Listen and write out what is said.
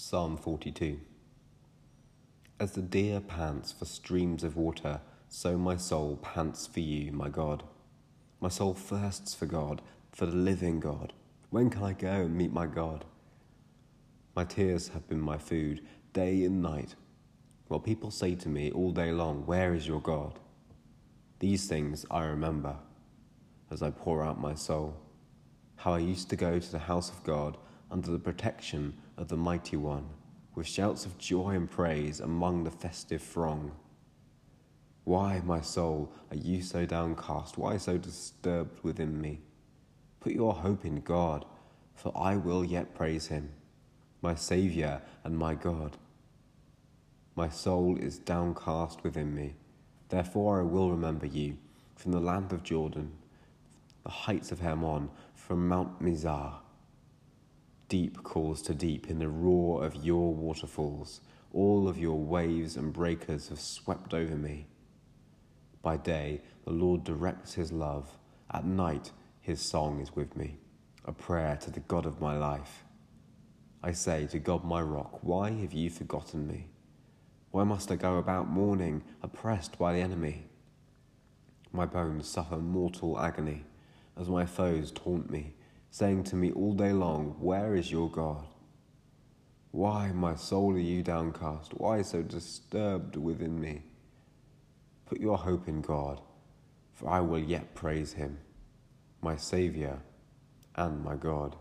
Psalm 42 As the deer pants for streams of water, so my soul pants for you, my God. My soul thirsts for God, for the living God. When can I go and meet my God? My tears have been my food, day and night, while people say to me all day long, Where is your God? These things I remember as I pour out my soul. How I used to go to the house of God under the protection of the Mighty One, with shouts of joy and praise among the festive throng. Why, my soul, are you so downcast? Why so disturbed within me? Put your hope in God, for I will yet praise him, my Saviour and my God. My soul is downcast within me, therefore I will remember you from the land of Jordan, the heights of Hermon, from Mount Mizar. Deep calls to deep in the roar of your waterfalls. All of your waves and breakers have swept over me. By day, the Lord directs his love. At night, his song is with me, a prayer to the God of my life. I say to God, my rock, why have you forgotten me? Why must I go about mourning, oppressed by the enemy? My bones suffer mortal agony as my foes taunt me saying to me all day long, Where is your God? Why, my soul, are you downcast? Why so disturbed within me? Put your hope in God, for I will yet praise him, my Saviour and my God.